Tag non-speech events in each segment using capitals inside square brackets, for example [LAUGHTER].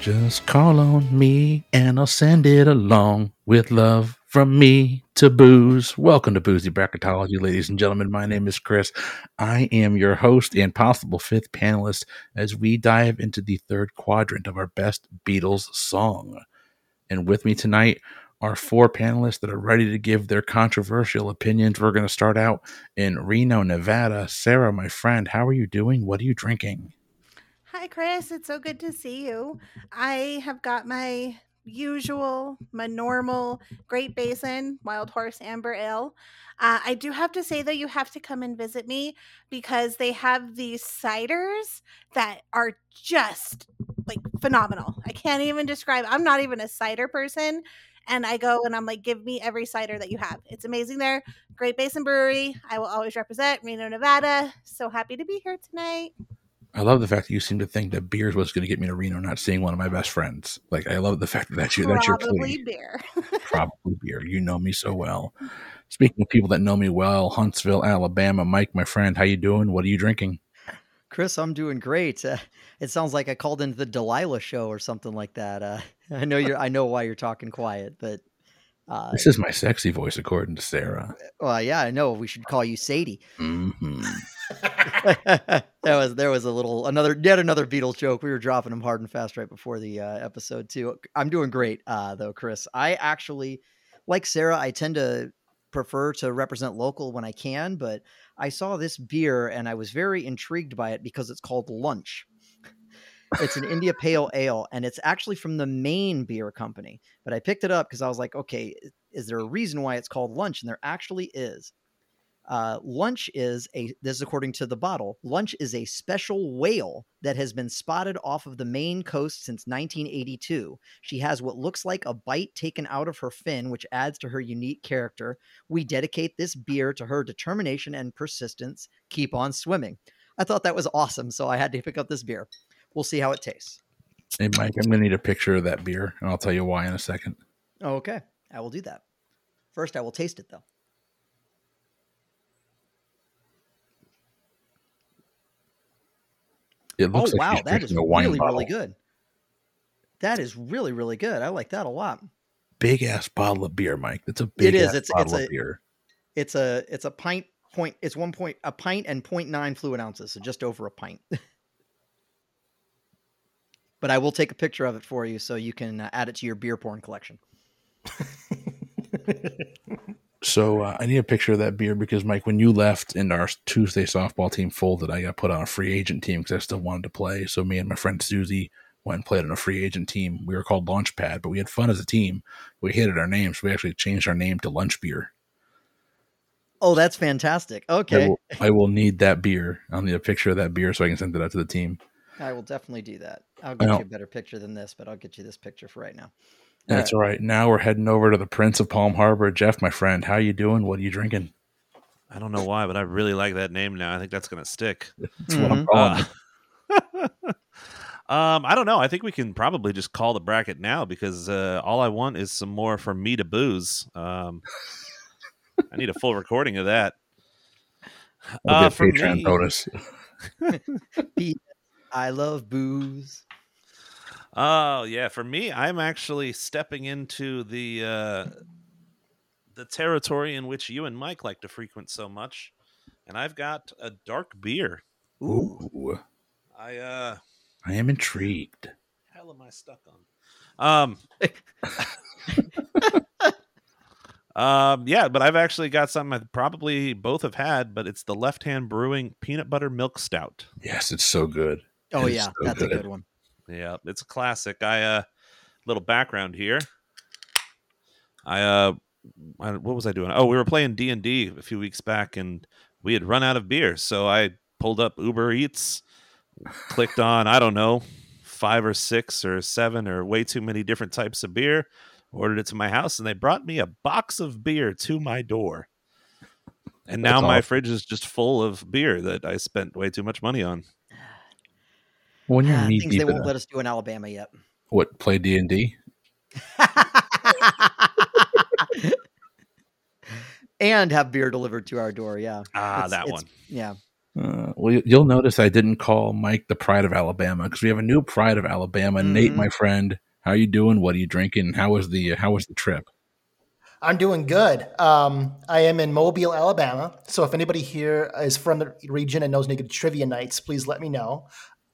Just call on me and I'll send it along with love from me to booze. Welcome to Boozy Bracketology, ladies and gentlemen. My name is Chris. I am your host and possible fifth panelist as we dive into the third quadrant of our best Beatles song. And with me tonight are four panelists that are ready to give their controversial opinions. We're going to start out in Reno, Nevada. Sarah, my friend, how are you doing? What are you drinking? Hi, Chris. It's so good to see you. I have got my usual, my normal Great Basin Wild Horse Amber Ale. Uh, I do have to say, though, you have to come and visit me because they have these ciders that are just like phenomenal. I can't even describe. I'm not even a cider person. And I go and I'm like, give me every cider that you have. It's amazing there. Great Basin Brewery. I will always represent Reno, Nevada. So happy to be here tonight. I love the fact that you seem to think that beer is what's going to get me to Reno, not seeing one of my best friends. Like I love the fact that that's your that's your Probably plea. beer. [LAUGHS] Probably beer. You know me so well. Speaking of people that know me well, Huntsville, Alabama. Mike, my friend, how you doing? What are you drinking? Chris, I'm doing great. Uh, it sounds like I called into the Delilah show or something like that. Uh, [LAUGHS] I know you're. I know why you're talking quiet, but uh, This is my sexy voice, according to Sarah. well, yeah, I know. We should call you Sadie. hmm [LAUGHS] that was there was a little another yet another Beatles joke. We were dropping them hard and fast right before the uh, episode too. I'm doing great uh, though, Chris. I actually like Sarah. I tend to prefer to represent local when I can, but I saw this beer and I was very intrigued by it because it's called Lunch. It's an India Pale Ale, and it's actually from the Maine Beer Company. But I picked it up because I was like, okay, is there a reason why it's called Lunch? And there actually is. Uh, lunch is a this is according to the bottle. Lunch is a special whale that has been spotted off of the Maine coast since 1982. She has what looks like a bite taken out of her fin, which adds to her unique character. We dedicate this beer to her determination and persistence. Keep on swimming. I thought that was awesome, so I had to pick up this beer. We'll see how it tastes. Hey, Mike, I'm going to need a picture of that beer, and I'll tell you why in a second. Okay, I will do that. First, I will taste it though. It Oh looks like wow, that is really bottle. really good. That is really really good. I like that a lot. Big ass bottle of beer, Mike. That's a big is. ass It's- bottle it's of a- beer. It's a it's a pint point. It's one point a pint and 0.9 fluid ounces, so just over a pint. [LAUGHS] but I will take a picture of it for you so you can uh, add it to your beer porn collection. So uh, I need a picture of that beer because Mike, when you left and our Tuesday softball team folded, I got put on a free agent team because I still wanted to play. So me and my friend Susie went and played on a free agent team. We were called Launchpad, but we had fun as a team. We hated our names. We actually changed our name to Lunch Beer. Oh, that's fantastic. I, Okay, will, I will need that beer. I'll need a picture of that beer so I can send it out to the team. I will definitely do that. I'll get you a better picture than this, but I'll get you this picture for right now. That's all right. Now we're heading over to the Prince of Palm Harbor. Jeff, my friend, how are you doing? What are you drinking? I don't know why, but I really like that name now. I think that's going to stick. [LAUGHS] That's what I'm Mhm. calling Uh, [LAUGHS] um, I don't know. I think we can probably just call the bracket now because uh, all I want is some more from me to booze. Um, I need a full recording of that. We'll Uh, get for Patreon me- bonus. [LAUGHS] I love booze. Oh yeah, for me, I'm actually stepping into the uh, the territory in which you and Mike like to frequent so much, and I've got a dark beer. Ooh. Ooh, I uh, I am intrigued. hell am I stuck on? Um, [LAUGHS] um, yeah, but I've actually got something I probably both have had, but it's the Left Hand Brewing Peanut Butter Milk Stout. Yes, it's so good. Oh yeah, so that's a good. good one. Yeah, it's a classic. I uh, little background here. I uh, I, what was I doing? Oh, we were playing D and D a few weeks back, and we had run out of beer, so I pulled up Uber Eats, clicked on I don't know five or six or seven or way too many different types of beer, ordered it to my house, and they brought me a box of beer to my door. And now That's my awesome. fridge is just full of beer that I spent way too much money on. When you're Ah, knee things deep they won't a- let us do in Alabama yet. what play D and D? [LAUGHS] and have beer delivered to our door. Yeah. Ah, It's- that it's- one. Yeah. Uh, well, you- you'll notice I didn't call Mike the Pride of Alabama because we have a new Pride of Alabama. Nate, Mhm. my friend, how are you doing? What are you drinking? How was the How was the trip? I'm doing good. Um, I am in Mobile, Alabama. So if anybody here is from the region and knows any good trivia nights, please let me know.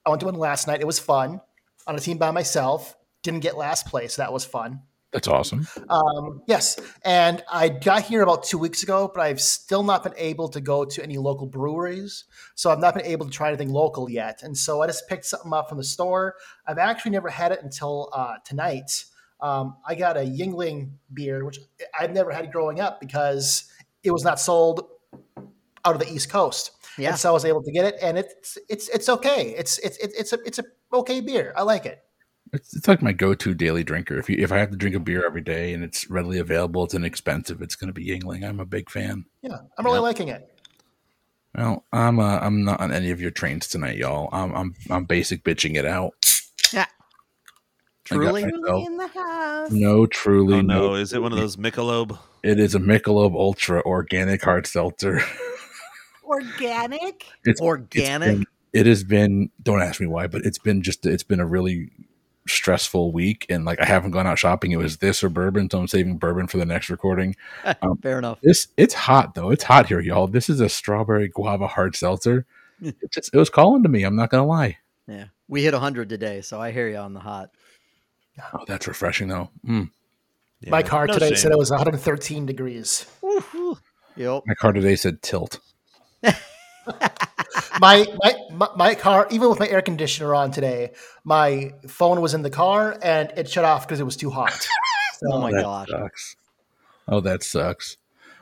I went to one last night. It was fun. On a team by myself. Didn't get last place. That was fun. That's awesome. Um, yes, and I got here about two weeks ago, but I've still not been able to go to any local breweries. So I've not been able to try anything local yet. And so I just picked something up from the store. I've actually never had it until uh, tonight. Um, I got a Yuengling beer, which I've never had growing up because it was not sold out of the East Coast. Yeah. And so I was able to get it, and it's it's it's okay. It's it's it's it's a it's a okay beer. I like it. It's, it's like my go-to daily drinker. If you if I have to drink a beer every day and it's readily available, it's inexpensive. It's going to be Yuengling. I'm a big fan. Yeah, I'm really Yep. liking it. Well, I'm uh, I'm not on any of your trains tonight, y'all. I'm I'm I'm basic bitching it out. Yeah. Truly? myself- Truly in the house. No, truly, Oh no, no. is it one of those Michelob? It is a Michelob Ultra organic hard seltzer. [LAUGHS] Organic. It's it's Organic. been- it has been. Don't ask me why, but it's been just. It's been a really stressful week, and like I haven't gone out shopping. It was this or bourbon, so I'm saving bourbon for the next recording. [LAUGHS] um, Fair enough. This it's hot though. It's hot here, y'all. This is a strawberry guava hard seltzer. [LAUGHS] It just it was calling to me. I'm not gonna lie. Yeah. We hit 100 today, so I hear you on the hot. Oh, that's refreshing though. Mm. Yeah, My car no today shame. said it was 113 degrees. Yep. My car today said tilt. [LAUGHS] My, my my my car, even with my air conditioner on today, my phone was in the car and it shut off because it was too hot. [LAUGHS] Oh my that gosh. sucks. Oh, that sucks.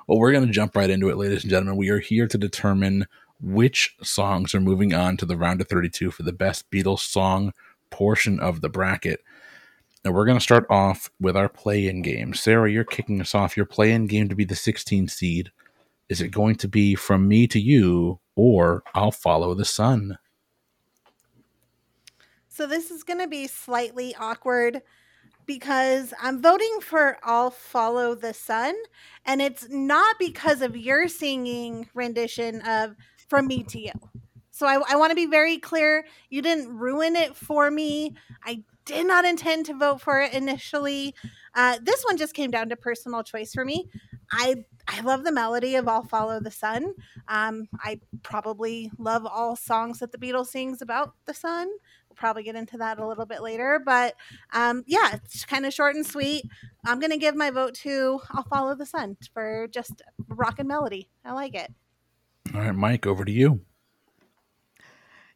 Well, we're going to jump right into it, ladies and gentlemen. We are here to determine which songs are moving on to the round of 32 for the best Beatles song portion of the bracket. And we're going to start off with our play in game. Sarah, you're kicking us off. Your play in game to be the 16 seed. Is it going to be from me to you or I'll follow the sun? So this is going to be slightly awkward because I'm voting for I'll Follow the Sun. And it's not because of your singing rendition of From Me to You. So I, I want to be very clear. You didn't ruin it for me. I did not intend to vote for it initially. Uh, this one just came down to personal choice for me. I I love the melody of "I'll Follow the Sun." Um, I probably love all songs that the Beatles sings about the sun. We'll probably get into that a little bit later, but um, yeah, it's kind of short and sweet. I'm gonna give my vote to "I'll Follow the Sun" for just rock and melody. I like it. All right, Mike, over to you.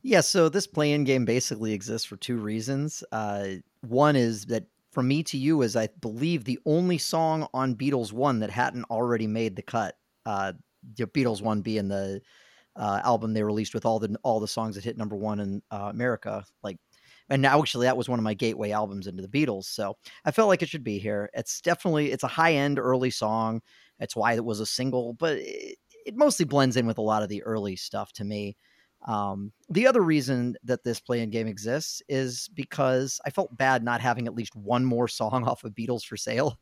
Yeah, so this play-in game basically exists for two reasons. Uh, one is that "From Me to You" is, I believe, the only song on Beatles One that hadn't already made the cut. Uh, the Beatles One being the uh, album they released with all the all the songs that hit number one in uh, America. Like, and actually that was one of my gateway albums into the Beatles. So I felt like it should be here. It's definitely it's a high end early song. That's why it was a single, but it, it mostly blends in with a lot of the early stuff to me. Um, the other reason that this play-in game exists is because I felt bad not having at least one more song [LAUGHS] off of Beatles for sale.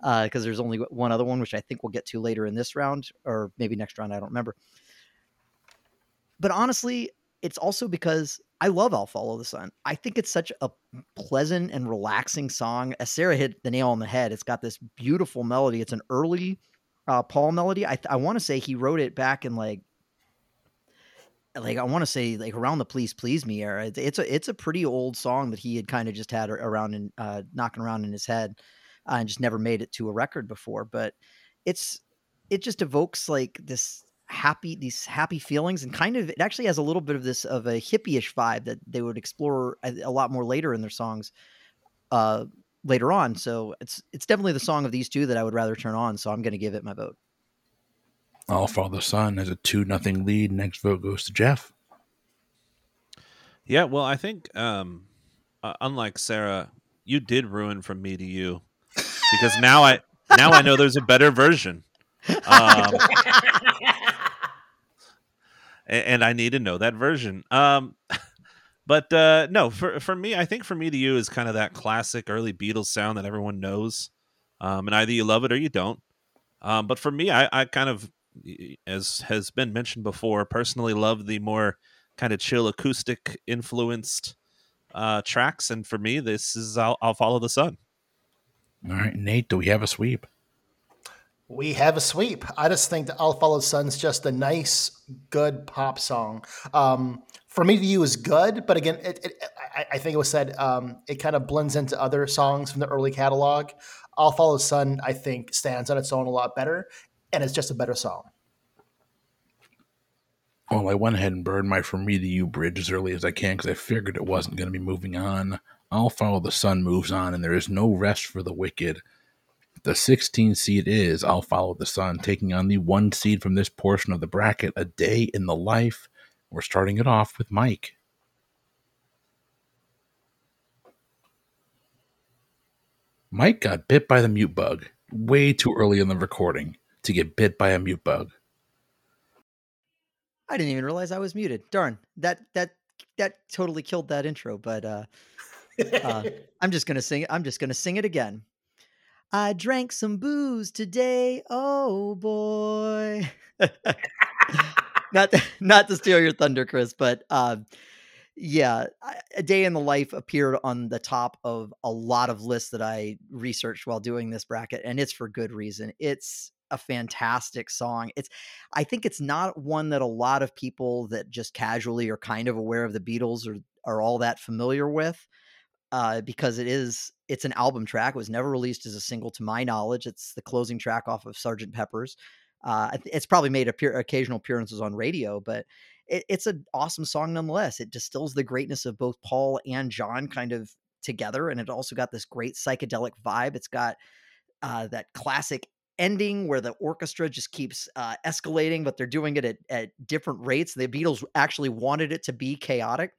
Uh, because there's only one other one, which I think we'll get to later in this round, or maybe next round. I don't remember. But honestly, it's also because I love I'll Follow the Sun. I think it's such a pleasant and relaxing song. As Sarah hit the nail on the head, it's got this beautiful melody. It's an early uh, Paul melody. I, I want to say he wrote it back in like like I want to say like around the "Please Please Me" era. It's, a it's a pretty old song that he had kind of just had around and uh, knocking around in his head, uh, and just never made it to a record before. But it's it just evokes like this happy these happy feelings and kind of it actually has a little bit of this of a hippie-ish vibe that they would explore a, a lot more later in their songs uh later on so it's it's definitely the song of these two that i would rather turn on so i'm going to give it my vote I'll Son has a two nothing lead. Next vote goes to Jeff. Yeah, well, I think um, uh, unlike Sarah, you did ruin from me to you because now I now I know there's a better version, um, and I need to know that version. Um, but uh, no, for for me, I think for me to you is kind of that classic early Beatles sound that everyone knows, um, and either you love it or you don't. Um, but for me, I, I kind of as has been mentioned before, personally love the more kind of chill acoustic influenced uh, tracks, and for me, this is I'll, I'll follow the sun. All right, Nate, do we have a sweep? We have a sweep. I just think that I'll Follow the Sun's just a nice, good pop song. Um, for me to you is good, but again, it, it, I, I, think it was said um, it kind of blends into other songs from the early catalog. I'll Follow the Sun, I think, stands on its own a lot better, and it's just a better song. Well, I went ahead and burned my From Me to You bridge as early as I can because I figured it wasn't going to be moving on. I'll Follow the Sun moves on, and there is no rest for the wicked. The 16 seed is I'll Follow the Sun, taking on the one seed from this portion of the bracket, A Day in the Life. We're starting it off with Mike. Mike got bit by the mute bug way too early in the recording to get bit by a mute bug. I didn't even realize I was muted. Darn, that that that totally killed that intro. But uh, uh, [LAUGHS] I'm just gonna sing it. I'm just gonna sing it again. I drank some booze today. Oh boy. [LAUGHS] not not to steal your thunder, Chris, but uh, yeah, a day in the life appeared on the top of a lot of lists that I researched while doing this bracket, and it's for good reason. It's a fantastic song. It's I think it's not one that a lot of people that just casually are kind of aware of the Beatles are are all that familiar with. Uh, because it is it's an album track. It was never released as a single to my knowledge. It's the closing track off of Sergeant Pepper's. Uh, it's probably made appear, occasional appearances on radio, but it, it's an awesome song nonetheless. It distills the greatness of both Paul and John kind of together, and it also got this great psychedelic vibe. It's got uh, that classic ending where the orchestra just keeps uh, escalating, but they're doing it at, at different rates. The Beatles actually wanted it to be chaotic,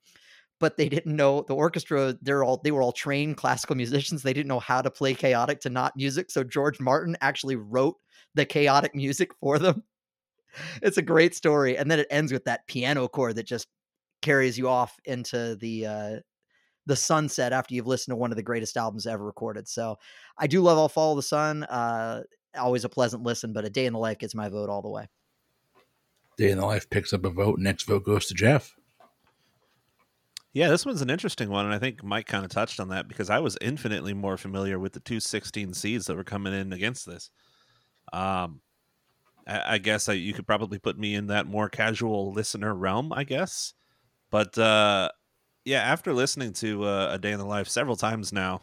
but they didn't know the orchestra. They're all they were all trained classical musicians. They didn't know how to play chaotic to not music. So George Martin actually wrote the chaotic music for them. [LAUGHS] It's a great story, and then it ends with that piano chord that just carries you off into the uh, the sunset after you've listened to one of the greatest albums ever recorded. So I do love I'll Follow the Sun. Uh, always a pleasant listen, but a day in the life gets my vote all the way. Day in the life picks up a vote. Next vote goes to Jeff. Yeah, this one's an interesting one, and I think Mike kind of touched on that because I was infinitely more familiar with the two 16 seeds that were coming in against this. Um, I, I guess I, you could probably put me in that more casual listener realm, I guess. But uh, yeah, after listening to uh, A Day in the Life several times now,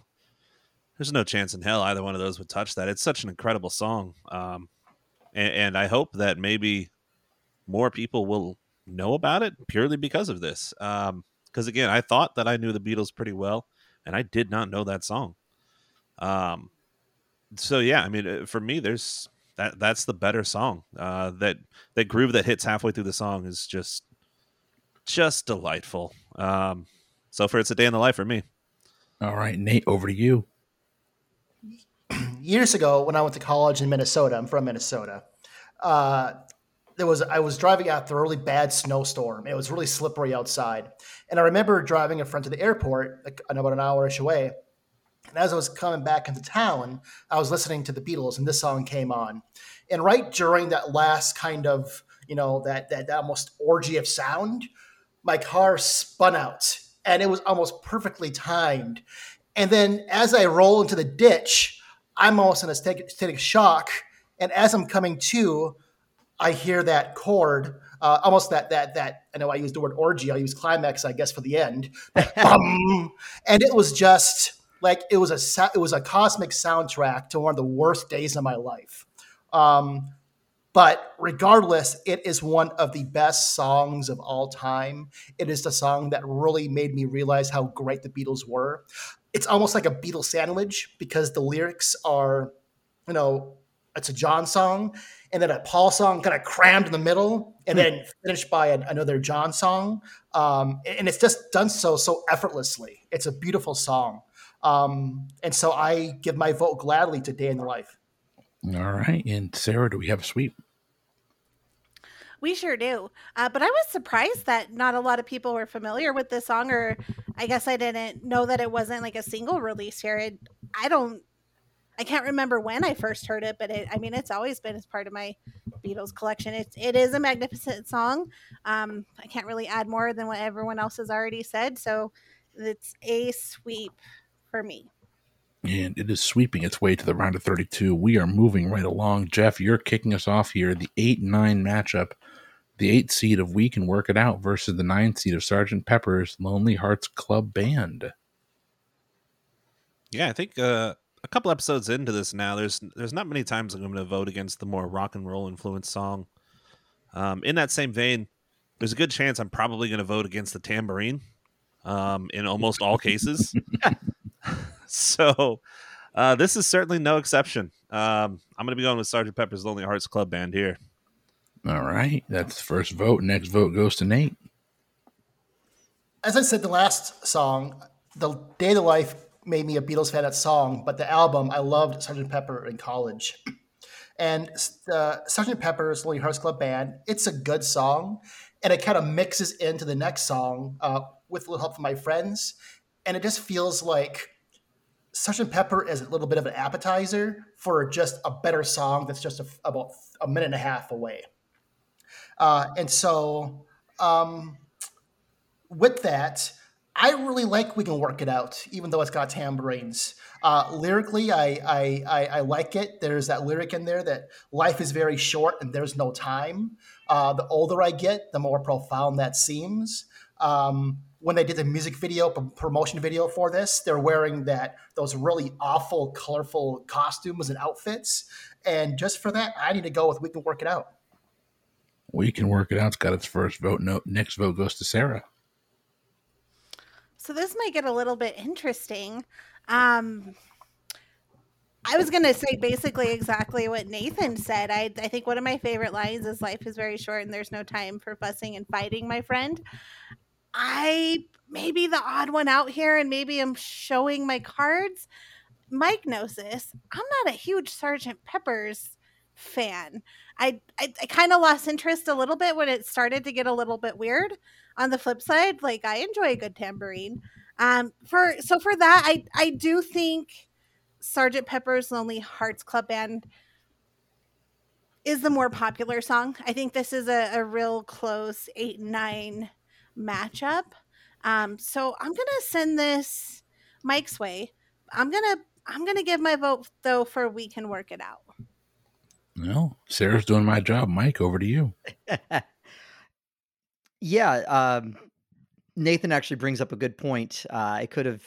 there's no chance in hell either one of those would touch that. It's such an incredible song, um, and, and, I hope that maybe more people will know about it purely because of this. Because um, again, I thought that I knew the Beatles pretty well, and I did not know that song. Um, so yeah, I mean, uh, for me, there's that that's the better song. Uh, that that groove that hits halfway through the song is just just delightful. Um, so for it's a day in the life for me. All right, Nate, over to you years ago when I went to college in Minnesota, I'm from Minnesota. Uh, there was I was driving out through a really bad snowstorm. It was really slippery outside, and I remember driving in front of the airport, like about an hourish away. And as I was coming back into town, I was listening to the Beatles, and this song came on. And right during that last kind of you know that that, that almost orgy of sound, my car spun out, and it was almost perfectly timed. And then as I roll into the ditch, I'm almost in a state of shock. And as I'm coming to, I hear that chord, uh, almost that that that. I know I used the word orgy. I use climax, I guess, for the end. [LAUGHS] and it was just like it was a it was a cosmic soundtrack to one of the worst days of my life. Um, but regardless, it is one of the best songs of all time. It is the song that really made me realize how great the Beatles were it's almost like a Beatles sandwich because the lyrics are, you know, it's a John song and then a Paul song kind of crammed in the middle and then finished by an, another John song. Um, and it's just done so so effortlessly. It's a beautiful song. Um, and so I give my vote gladly to Day in the Life. All right. And Sarah, do we have a sweep? We sure do. Uh, but I was surprised that not a lot of people were familiar with this song, or I guess I didn't know that it wasn't like a single release here. It, I don't, I can't remember when I first heard it, but it, I mean, it's always been as part of my Beatles collection. It's it is a magnificent song. Um, I can't really add more than what everyone else has already said, so it's a sweep for me. And it is sweeping its way to the round of 32. We are moving right along. Jeff, you're kicking us off here. The 8 9 matchup. The 8 seed of We Can Work It Out versus the 9 seed of Sergeant Pepper's Lonely Hearts Club Band. Yeah, I think uh, a couple episodes into this now, there's there's not many times I'm going to vote against the more rock and roll influenced song. Um, in that same vein, there's a good chance I'm probably going to vote against the tambourine um, in almost all cases. [LAUGHS] [LAUGHS] so uh, this is certainly no exception. Um, I'm going to be going with Sergeant Pepper's Lonely Hearts Club Band here. All right, that's the first vote. Next vote goes to Nate. As I said, the last song, "The Day of the Life," made me a Beatles fan. That song, but the album, I loved Sergeant Pepper in college, and the Sergeant Pepper's Lonely Hearts Club Band. It's a good song, and it kind of mixes into the next song uh, with a little help from my friends, and it just feels like Sergeant Pepper is a little bit of an appetizer for just a better song that's just a, about a minute and a half away. Uh, and so, um, with that, I really like We Can Work It Out, even though it's got tambourines. Uh, lyrically, I, I, I, I, like it. There's that lyric in there that life is very short and there's no time. Uh, the older I get, the more profound that seems. Um, when they did the music video promotion video for this they're wearing that those really awful colorful costumes and outfits and just for that i need to go with we can work it out we can work it out it's got its first vote no next vote goes to sarah so this might get a little bit interesting um I was going to say basically exactly what Nathan said. I, I think one of my favorite lines is life is very short and there's no time for fussing and fighting, my friend. I may be the odd one out here and maybe I'm showing my cards. Mike knows this. I'm not a huge Sergeant Pepper's fan. I I, I kind of lost interest a little bit when it started to get a little bit weird. On the flip side, like I enjoy a good tambourine. Um for so for that I I do think Sergeant Pepper's Lonely Hearts Club Band is the more popular song. I think this is a, a real close eight nine matchup. Um, so I'm gonna send this Mike's way. I'm gonna I'm gonna give my vote though for we can work it out. Well, Sarah's doing my job. Mike, over to you. [LAUGHS] yeah, um, Nathan actually brings up a good point. Uh, I could have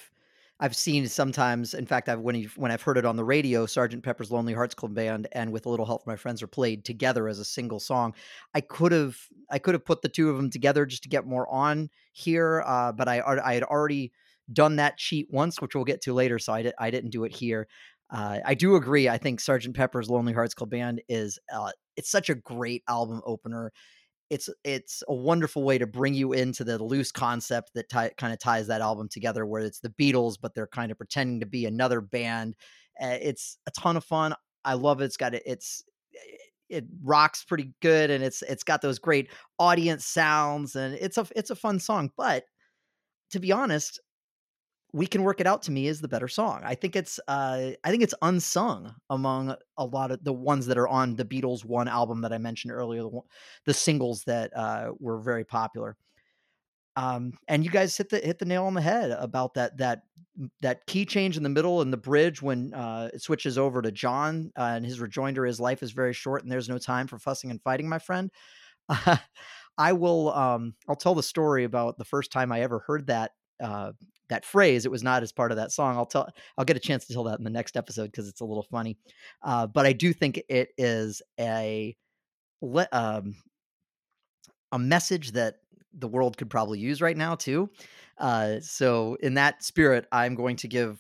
I've seen sometimes, in fact, I've when he, when I've heard it on the radio, Sergeant Pepper's Lonely Hearts Club Band and with a little help from my friends are played together as a single song. I could have I could have put the two of them together just to get more on here, uh, but I I had already done that cheat once, which we'll get to later, so I di- I didn't do it here. Uh, I do agree. I think Sergeant Pepper's Lonely Hearts Club Band is uh, it's such a great album opener it's it's a wonderful way to bring you into the loose concept that t- kind of ties that album together where it's the beatles but they're kind of pretending to be another band uh, it's a ton of fun i love it it's got it it's it rocks pretty good and it's it's got those great audience sounds and it's a it's a fun song but to be honest we can work it out to me is the better song. I think it's uh I think it's unsung among a lot of the ones that are on the Beatles one album that I mentioned earlier, the, the singles that uh were very popular. Um and you guys hit the hit the nail on the head about that that that key change in the middle and the bridge when uh it switches over to John uh, and his rejoinder is life is very short and there's no time for fussing and fighting, my friend. [LAUGHS] I will um I'll tell the story about the first time I ever heard that uh, that phrase. It was not as part of that song. I'll tell. I'll get a chance to tell that in the next episode because it's a little funny. Uh, but I do think it is a um, a message that the world could probably use right now too. Uh, so in that spirit, I'm going to give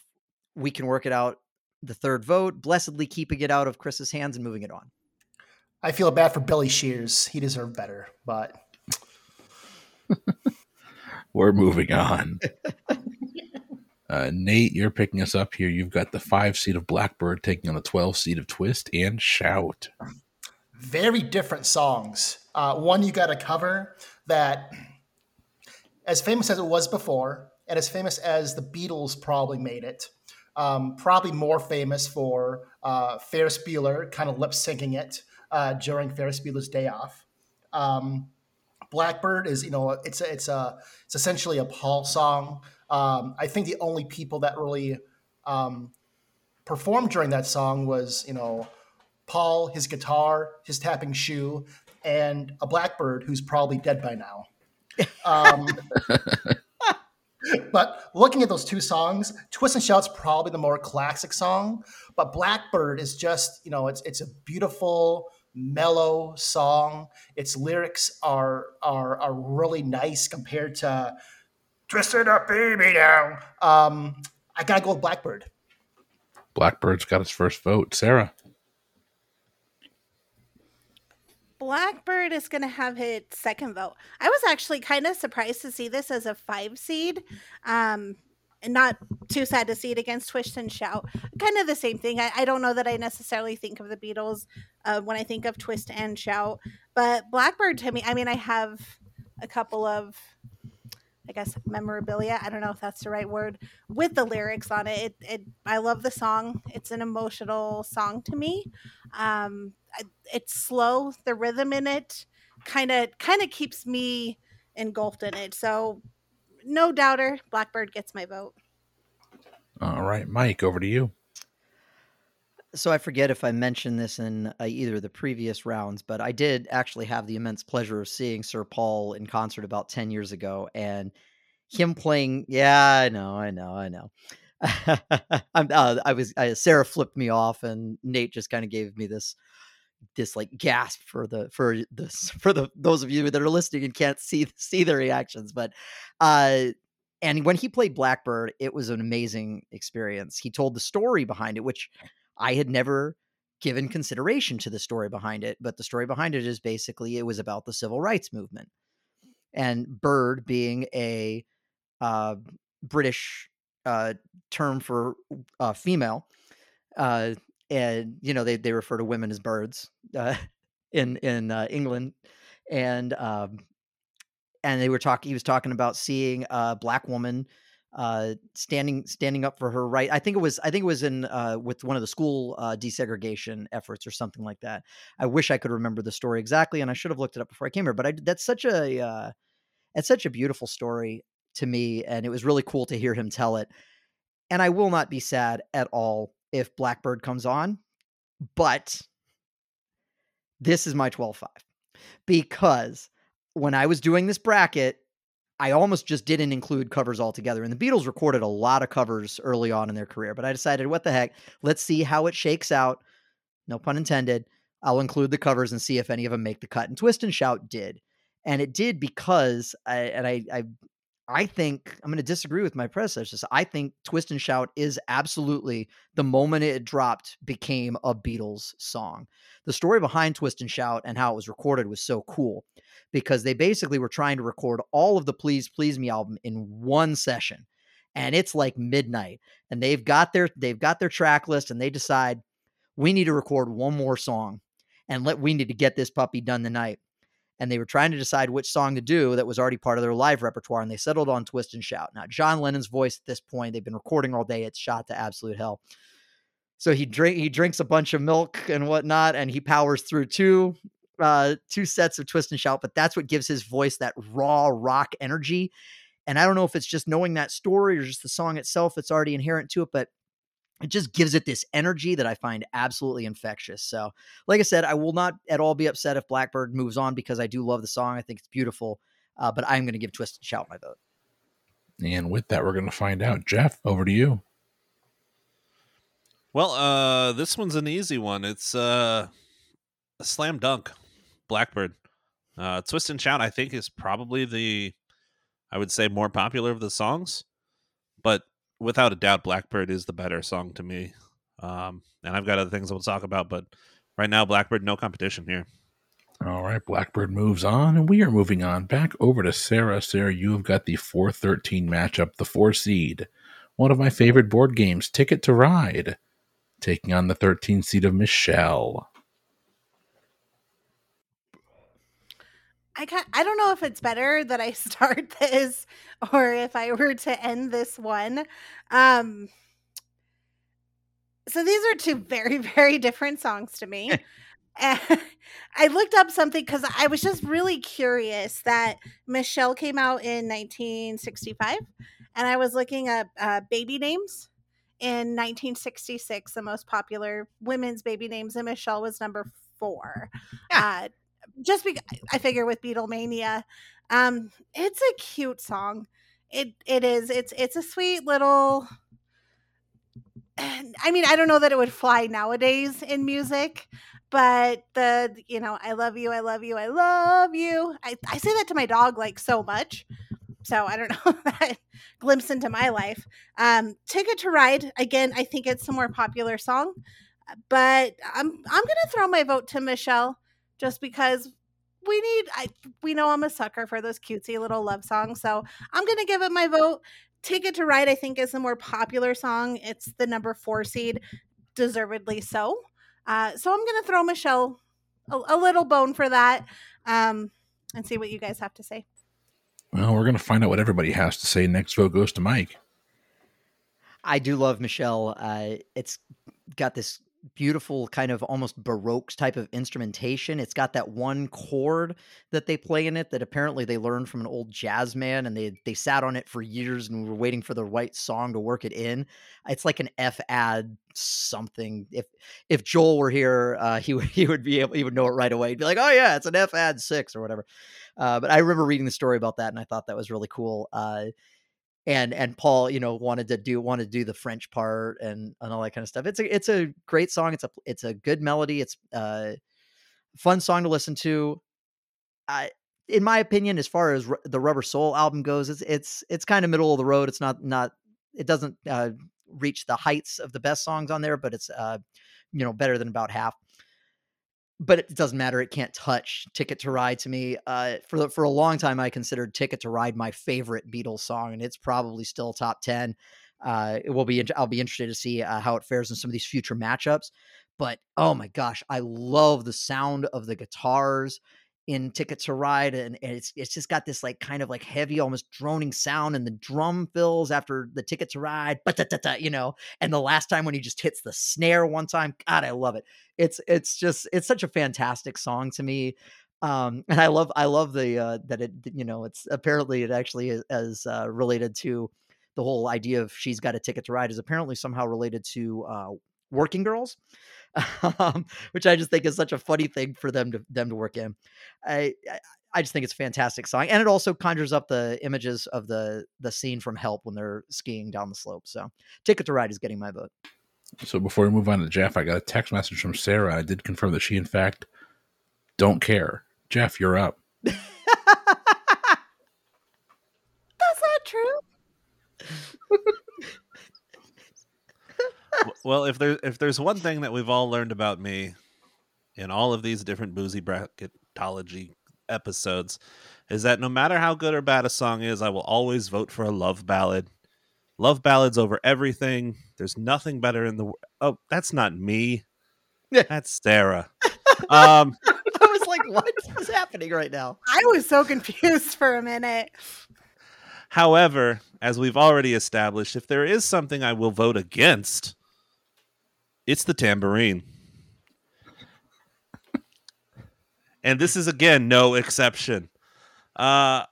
"We Can Work It Out" the third vote, blessedly keeping it out of Chris's hands and moving it on. I feel bad for Billy Shears. He deserved better, but [LAUGHS] we're moving on. [LAUGHS] Uh, Nate, you're picking us up here. You've got the five seat of Blackbird taking on the 12 seat of Twist and Shout. Very different songs. Uh, one you got to cover that, as famous as it was before, and as famous as the Beatles probably made it, um, probably more famous for uh, Ferris Bueller kind of lip syncing it uh, during Ferris Bueller's Day Off. Um, Blackbird is, you know, it's a, it's a it's essentially a Paul song. Um, I think the only people that really um, performed during that song was, you know, Paul, his guitar, his tapping shoe, and a blackbird who's probably dead by now. Um, [LAUGHS] but looking at those two songs, Twist and Shout's probably the more classic song, but Blackbird is just, you know, it's it's a beautiful, mellow song. Its lyrics are are are really nice compared to Twisted Up Baby Now. Um, I gotta go with Blackbird. Blackbird's got its first vote. Sarah. Blackbird is going to have its second vote. I was actually kind of surprised to see this as a five seed. Um, and not too sad to see it against Twist and Shout. Kind of the same thing. I, I don't know that I necessarily think of the Beatles uh, when I think of Twist and Shout, but Blackbird to me, I mean, I have a couple of, I guess, memorabilia. I don't know if that's the right word with the lyrics on it. It, it I love the song. It's an emotional song to me. Um, I- it's slow. The rhythm in it kind of kind of keeps me engulfed in it. So no doubter, Blackbird gets my vote. All right, Mike, over to you. So I forget if I mentioned this in uh, either of the previous rounds, but I did actually have the immense pleasure of seeing Sir Paul in concert about 10 years ago and him playing. Yeah, I know, I know, I know. [LAUGHS] Uh, I was, I, Sarah flipped me off and Nate just kind of gave me this, this like gasp for the, for this, [LAUGHS] for the, those of you that are listening and can't see, see the reactions. But, uh, and when he played Blackbird, it was an amazing experience. He told the story behind it, which I had never given consideration to the story behind it, but the story behind it is basically it was about the civil rights movement. And bird being a uh, British uh, term for uh, female, uh, and you know they they refer to women as birds uh, [LAUGHS] in in uh, England, and um, and they were talking. He was talking about seeing a black woman uh standing standing up for her right i think it was i think it was in uh with one of the school uh desegregation efforts or something like that. I wish i could remember the story exactly and i should have looked it up before i came here but i that's such a uh it's such a beautiful story to me and it was really cool to hear him tell it and i will not be sad at all if blackbird comes on but this is my 12-5 because when i was doing this bracket I almost just didn't include covers altogether. And the Beatles recorded a lot of covers early on in their career, but I decided, what the heck? Let's see how it shakes out. No pun intended. I'll include the covers and see if any of them make the cut. And Twist and Shout did. And it did because I and I I I think I'm going to disagree with my predecessors. I think Twist and Shout is absolutely the moment it dropped became a Beatles song. The story behind Twist and Shout and how it was recorded was so cool because they basically were trying to record all of the Please Please Me album in one session. And it's like midnight and they've got their they've got their track list and they decide we need to record one more song and let we need to get this puppy done tonight and they were trying to decide which song to do that was already part of their live repertoire and they settled on twist and shout. Now john lennon's voice at this point they've been recording all day it's shot to absolute hell. So he drink he drinks a bunch of milk and whatnot and he powers through two uh two sets of twist and shout but that's what gives his voice that raw rock energy. And i don't know if it's just knowing that story or just the song itself that's already inherent to it but it just gives it this energy that I find absolutely infectious. So, like I said, I will not at all be upset if Blackbird moves on because I do love the song. I think it's beautiful. Uh, but I'm going to give Twist and Shout my vote. And with that, we're going to find out. Jeff, over to you. Well, uh, this one's an easy one. It's uh, a slam dunk. Blackbird. Uh, Twist and Shout, I think, is probably the, I would say, more popular of the songs. But without a doubt, Blackbird is the better song to me. Um, and I've got other things we'll talk about, but right now, Blackbird, no competition here. All right, Blackbird moves on, and we are moving on back over to Sarah. Sarah, you have got the 413 matchup, the four seed. One of my favorite board games, Ticket to Ride, taking on the 13 seed of Michelle. I can I don't know if it's better that I [LAUGHS] start this or if I were to end this one. Um so these are two very [LAUGHS] very different songs to me. [LAUGHS] I looked up something because I was just really curious that Michelle came out in 1965, and I was looking up uh, baby names in 1966, the most popular women's baby names, and Michelle was number four. Uh, just because I figure with Beatlemania, um, it's a cute song. It it is. It's it's a sweet little. I mean, I don't know that it would fly nowadays in music, but the you know, I love you, I love you, I love you. I, I say that to my dog like so much. So I don't [LAUGHS] know that glimpse into my life. Um, Ticket to Ride again. I think it's a more popular song, but I'm I'm gonna throw my vote to Michelle just because we need I we know I'm a sucker for those cutesy little love songs. So I'm gonna give it my vote. Ticket to Ride, I think, is the more popular song. It's the number four seed, deservedly so. Uh, so I'm gonna throw Michelle a, a little bone for that, um, and see what you guys have to say. Well, we're going to find out what everybody has to say. Next vote goes to Mike. I do love Michelle. Uh, it's got this beautiful kind of almost baroque type of instrumentation. It's got that one chord that they play in it that apparently they learned from an old jazz man and they they sat on it for years and were waiting for the right song to work it in. It's like an F add something. If if Joel were here, uh, he would [LAUGHS] he would be able he would know it right away. He'd be like, "Oh yeah, it's an F add 6 or whatever." Uh, but I remember reading the story about that and I thought that was really cool. Uh, and and Paul, you know, wanted to do wanted to do the French part and and all that kind of stuff. It's a it's a great song. It's a it's a good melody. It's a uh, fun song to listen to. I in my opinion, as far as the Rubber Soul album goes, it's it's it's kind of middle of the road. It's not not it doesn't uh, reach the heights of the best songs on there, but it's uh you know better than about half but it doesn't matter. It can't touch Ticket to Ride to me. Uh, for for a long time, I considered Ticket to Ride my favorite Beatles song, and it's probably still top ten. Uh, it will be. I'll be interested to see uh, how it fares in some of these future matchups. But oh my gosh, I love the sound of the guitars in Ticket to Ride, and, it's it's just got this like kind of like heavy, almost droning sound, and the drum fills after the Ticket to Ride, but you know. And the last time when he just hits the snare one time, God, I love it. It's it's just it's such a fantastic song to me. Um, and I love I love the uh, that it you know it's apparently it actually is, is uh, related to the whole idea of she's got a ticket to ride is apparently somehow related to uh, working girls [LAUGHS] um, which I just think is such a funny thing for them to them to work in. I, I just think it's a fantastic song, and it also conjures up the images of the the scene from Help when they're skiing down the slope. So, Ticket to Ride is getting my vote. So before we move on to Jeff, I got a text message from Sarah. I did confirm that she, in fact, don't care. Jeff, you're up. [LAUGHS] That's not true. [LAUGHS] well, if there if there's one thing that we've all learned about me in all of these different boozy bracketology episodes is that no matter how good or bad a song is, I will always vote for a love ballad. Love ballads over everything. There's nothing better in the world. Oh, that's not me. That's Sarah. um, [LAUGHS] I was like, what is happening right now? I was so confused for a minute. However, as we've already established, if there is something I will vote against, it's the tambourine. and this is again no exception. Uh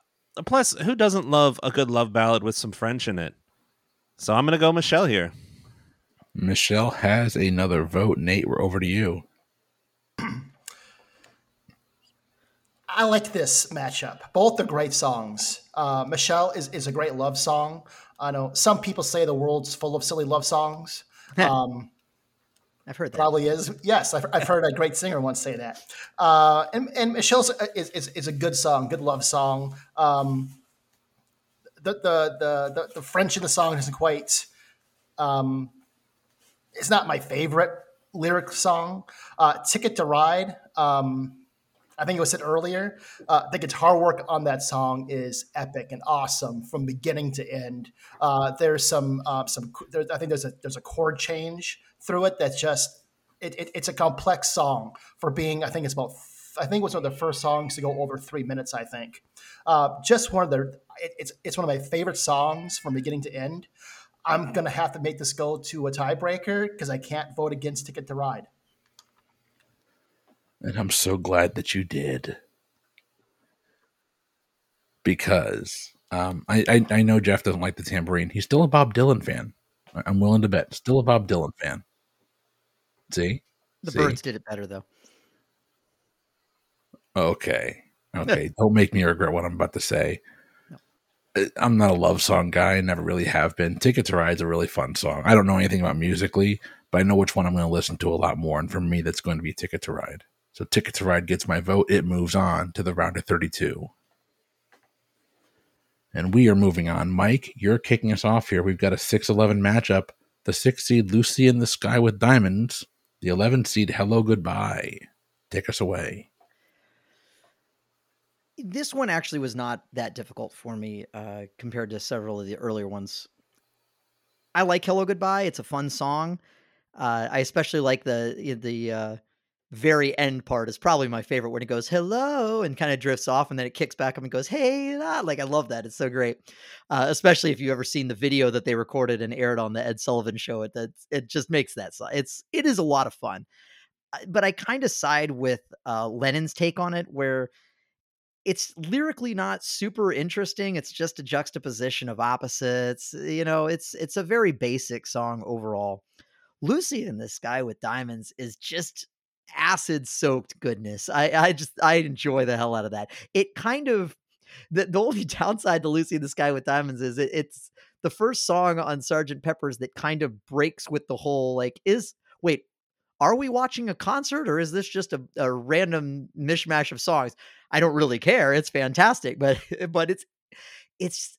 plus who doesn't love a good love ballad with some French in it? So I'm going to go Michelle here. Michelle has another vote. Nate, we're over to you. I like this matchup. Both are great songs. Uh, Michelle is, is a great love song. I know some people say the world's full of silly love songs. [LAUGHS] Um, I've heard that. Probably is. Yes, I've, I've heard a great singer once say that. Uh, and, and Michelle's is, is, is, a good song, good love song. Um, the, the, the, the, the French in the song isn't quite, um, it's not my favorite lyric song. Uh, Ticket to Ride, um, I think it was said earlier. Uh, the guitar work on that song is epic and awesome from beginning to end. Uh, there's some uh, some there, I think there's a there's a chord change through it that's just it, it, it's a complex song for being. I think it's about I think it was one of the first songs to go over three minutes. I think uh, just one of the it, it's it's one of my favorite songs from beginning to end. I'm gonna have to make this go to a tiebreaker because I can't vote against Ticket to Ride. And I'm so glad that you did. Because um, I, I, I know Jeff doesn't like the tambourine. He's still a Bob Dylan fan. I'm willing to bet. Still a Bob Dylan fan. See? The See? Byrds did it better though. Okay. Okay. Don't make me regret what I'm about to say. No. I'm not a love song guy. Never really have been. Ticket to Ride's a really fun song. I don't know anything about musically, but I know which one I'm going to listen to a lot more. And for me, that's going to be Ticket to Ride. So Ticket to Ride gets my vote. It moves on to the round of 32. And we are moving on. Mike, you're kicking us off here. We've got a 6 11 matchup. The 6 seed Lucy in the Sky with Diamonds, the 11 seed Hello Goodbye. Take us away. This one actually was not that difficult for me uh, compared to several of the earlier ones. I like "Hello Goodbye." It's a fun song. Uh, I especially like the the uh, very end part. is probably my favorite when it goes "Hello" and kind of drifts off, and then it kicks back up and goes "Hey." Like I love that. It's so great. Uh, especially if you ever seen the video that they recorded and aired on the Ed Sullivan Show. It that it just makes that it's it is a lot of fun. Uh, But I kind of side with uh, Lennon's take on it, where it's lyrically not super interesting. It's just a juxtaposition of opposites. You know, it's it's a very basic song overall. Lucy in the Sky with Diamonds is just acid soaked goodness. I I just I enjoy the hell out of that. It kind of the, the only [LAUGHS] downside to Lucy in the Sky with Diamonds is it, it's the first song on Sergeant Pepper's that kind of breaks with the whole like is wait are we watching a concert or is this just a, a random mishmash of songs? I don't really care. It's fantastic, but [LAUGHS] but it's it's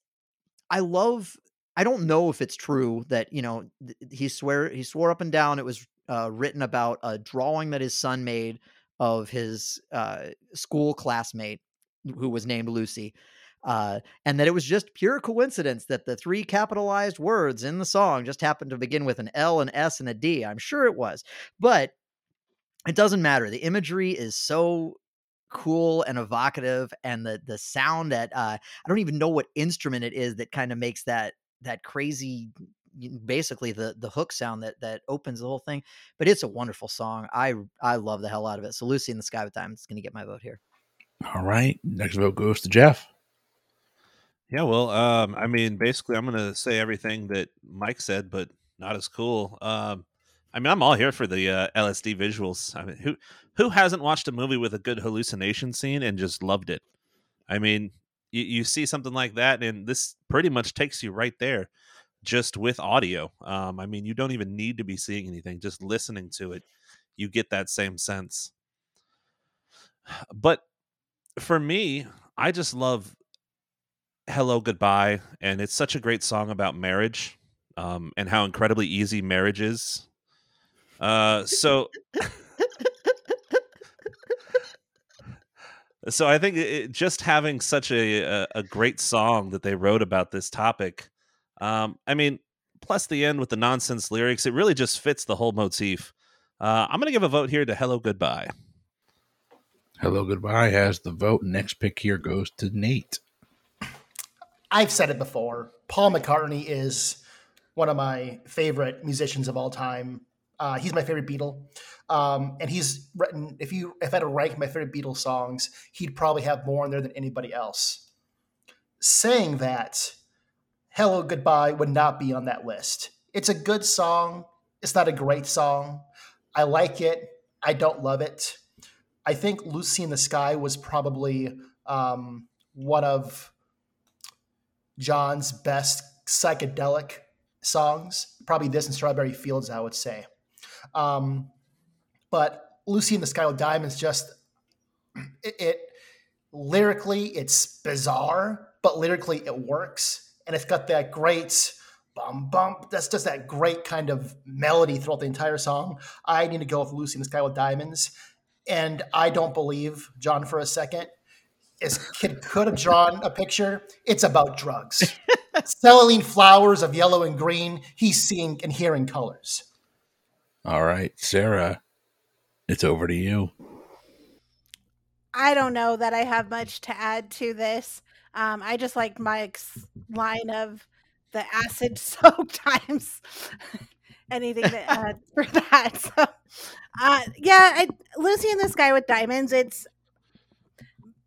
I love I don't know if it's true that, you know, he swear he swore up and down it was uh, written about a drawing that his son made of his uh, school classmate who was named Lucy. Uh, and that it was just pure coincidence that the three capitalized words in the song just happened to begin with an L, an S, and a D. I'm sure it was, but it doesn't matter. The imagery is so cool and evocative, and the the sound that uh, I don't even know what instrument it is that kind of makes that that crazy basically the the hook sound that that opens the whole thing but it's a wonderful song i i love the hell out of it so lucy in the sky with diamonds is going to get my vote here All right. Next vote goes to Jeff. Yeah, well, um, I mean, basically, I'm gonna say everything that Mike said, but not as cool. Um, I mean, I'm all here for the uh, LSD visuals. I mean, who who hasn't watched a movie with a good hallucination scene and just loved it? I mean, you, you see something like that, and this pretty much takes you right there, just with audio. Um, I mean, you don't even need to be seeing anything; just listening to it, you get that same sense. [SIGHS] But for me, I just love hello goodbye and it's such a great song about marriage um, and how incredibly easy marriage is uh, so so i think it, just having such a, a, a great song that they wrote about this topic um, i mean plus the end with the nonsense lyrics it really just fits the whole motif uh, i'm gonna give a vote here to hello goodbye Hello Goodbye has the vote. Next pick here goes to Nate. I've said it before. Paul McCartney is one of my favorite musicians of all time. Uh, he's my favorite Beatle, um, and he's written. If you if I had to rank my favorite Beatles songs, he'd probably have more in there than anybody else. Saying that, "Hello Goodbye" would not be on that list. It's a good song. It's not a great song. I like it. I don't love it. I think "Lucy in the Sky" was probably um, one of John's best psychedelic songs. Probably this and Strawberry Fields, I would say. Um, but Lucy in the Sky with Diamonds just [CLEARS THROAT] it, it lyrically it's bizarre, but lyrically it works, and it's got that great bum bump. That's just that great kind of melody throughout the entire song. I need to go with Lucy in the Sky with Diamonds, and I don't believe John for a second is kid could have drawn a picture. It's about drugs. [LAUGHS] Selling flowers of yellow and green. He's seeing and hearing colors. All right, Sarah, it's over to you. I don't know that I have much to add to this. Um, I just like Mike's line of the acid [LAUGHS] soaked times. Anything that adds [LAUGHS] for that. So Uh, yeah, I, Lucy and the Sky with Diamonds. It's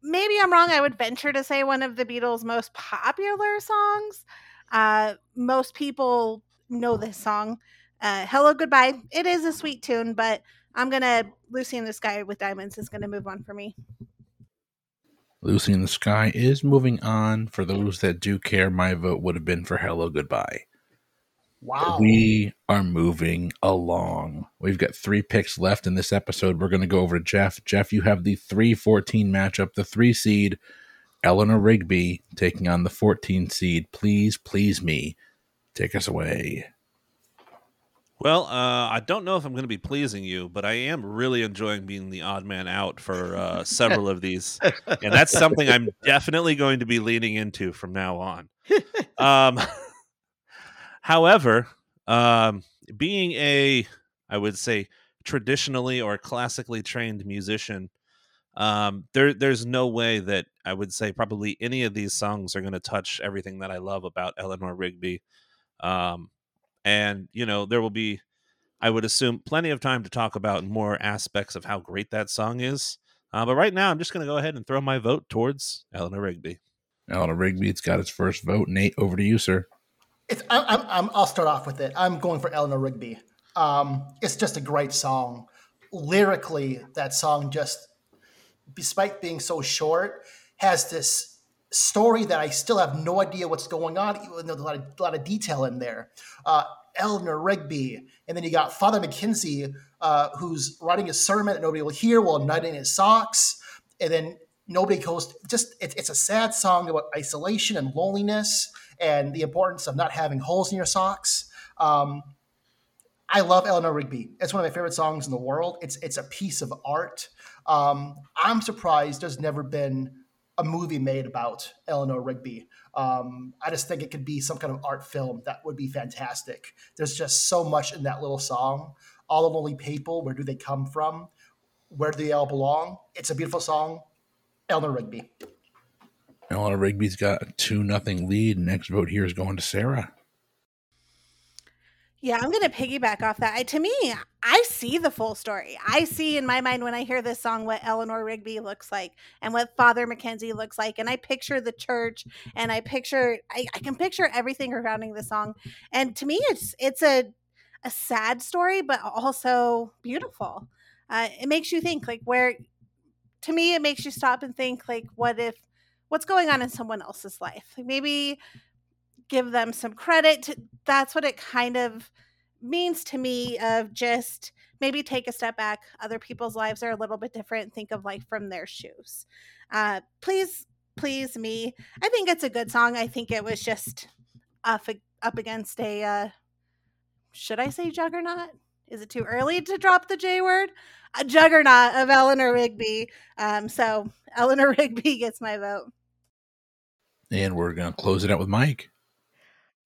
maybe I'm wrong. I would venture to say one of the Beatles' most popular songs. Uh, most people know this song. Uh, Hello, goodbye. It is a sweet tune, but I'm gonna Lucy and the Sky with Diamonds is gonna move on for me. Lucy in the Sky is moving on. For those that do care, my vote would have been for Hello Goodbye. Wow. We are moving along. We've got three picks left in this episode. We're going to go over to Jeff. Jeff, you have the 3 14 matchup, the three seed, Eleanor Rigby taking on the 14 seed. Please, please me. Take us away. Well, uh, I don't know if I'm going to be pleasing you, but I am really enjoying being the odd man out for uh, several of these, and that's something I'm definitely going to be leaning into from now on. Um, [LAUGHS] however, um, being a, I would say, traditionally or classically trained musician, um, there there's no way that I would say probably any of these songs are going to touch everything that I love about Eleanor Rigby. Um, and you know there will be i would assume plenty of time to talk about more aspects of how great that song is uh, but right now i'm just going to go ahead and throw my vote towards eleanor rigby Eleanor Rigby, it's got its first vote. Nate, over to you, sir. It's, I'm, I'm, I'm, I'll start off with it. I'm going for Eleanor Rigby. Um, it's just a great song. Lyrically, that song just, despite being so short, has this story that I still have no idea what's going on, even though there's a lot of, a lot of detail in there. Uh, Rigby, and then you got Father McKenzie, uh, who's writing a sermon that nobody will hear while knitting his socks, and then nobody goes. Just it, it's a sad song about isolation and loneliness, and the importance of not having holes in your socks. Um, I love Eleanor Rigby. It's one of my favorite songs in the world. It's it's a piece of art. Um, I'm surprised there's never been a movie made about Eleanor Rigby. Um, I just think it could be some kind of art film that would be fantastic. There's just so much in that little song. All the lonely people, where do they come from? Where do they all belong? It's a beautiful song. Eleanor Rigby. Eleanor Rigby's got 2 nothing lead. Next vote here is going to Sarah. Yeah, I'm going to piggyback off that. I, to me, I see the full story. I see in my mind when I hear this song what Eleanor Rigby looks like and what Father McKenzie looks like. And I picture the church and I picture, I, I can picture everything surrounding the song. And to me, it's, it's a, a sad story, but also beautiful. Uh, it makes you think like where, to me, it makes you stop and think like, what if, what's going on in someone else's life? Like maybe give them some credit. That's what it kind of means to me of just maybe take a step back. Other people's lives are a little bit different. Think of like from their shoes. Uh, please, please me. I think it's a good song. I think it was just up, up against a, uh, should I say juggernaut? Is it too early to drop the J word? A juggernaut of Eleanor Rigby. Um, so Eleanor [LAUGHS] Rigby gets my vote. And we're going to close it out with Mike.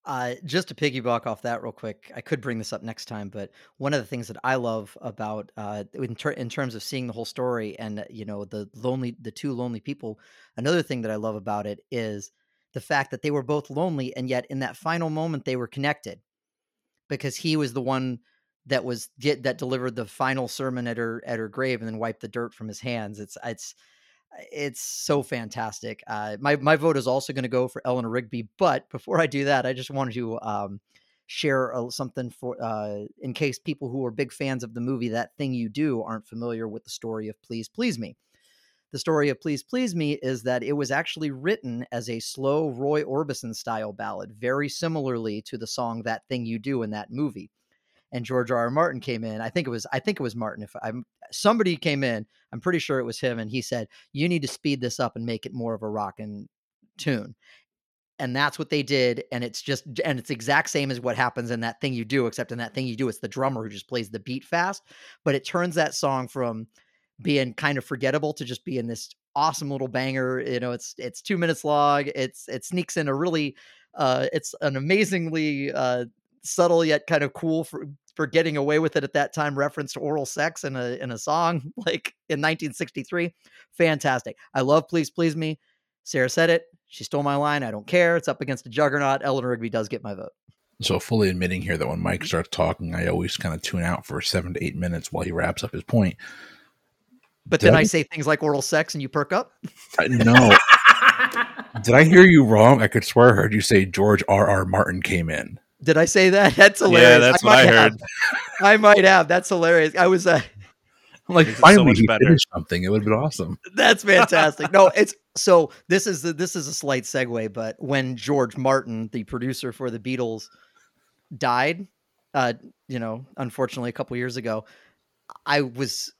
Uh, just to piggyback off that real quick, I could bring this up next time, but one of the things that I love about uh, in, ter- in terms of seeing the whole story and you know the lonely, the two lonely people, another thing that I love about it is the fact that they were both lonely and yet in that final moment they were connected because he was the one that was get that delivered the final sermon at her at her grave and then wiped the dirt from his hands. It's it's it's so fantastic. Uh, my my vote is also going to go for Eleanor Rigby, but before I do that, I just wanted to um, share a, something for uh, in case people who are big fans of the movie That Thing You Do aren't familiar with the story of Please Please Me. The story of Please Please Me is that it was actually written as a slow Roy Orbison style ballad, very similarly to the song That Thing You Do in that movie and George R. R. Martin came in. I think it was I think it was Martin. If I'm somebody came in, I'm pretty sure it was him, and he said you need to speed this up and make it more of a rockin' tune. And that's what they did, and it's just and it's exact same as what happens in that thing you do, except in that thing you do, it's the drummer who just plays the beat fast, but it turns that song from being kind of forgettable to just being this awesome little banger. You know, it's it's two minutes long. It's it sneaks in a really uh, it's an amazingly uh, subtle yet kind of cool for for getting away with it at that time reference to oral sex in a in a song [LAUGHS] like in 1963 fantastic i love please please me sarah said it she stole my line i don't care it's up against a juggernaut eleanor rigby does get my vote So fully admitting here that when Mike starts talking, I always kind of tune out for seven to eight minutes while he wraps up his point. But Did then I- I say things like oral sex and you perk up. No, [LAUGHS] did I hear you wrong? I could swear I heard you say George R. R. Martin came in. Did I say that? [LAUGHS] That's hilarious. Yeah, that's what might I have. heard. [LAUGHS] I might have. That's hilarious. I was uh, I'm [LAUGHS] like, Makes it so finally, much better. finished something. It would have been awesome. That's fantastic. no, it's so this is this is a slight segue, but when George Martin, the producer for the Beatles, died, uh, you know, unfortunately a couple years ago, I was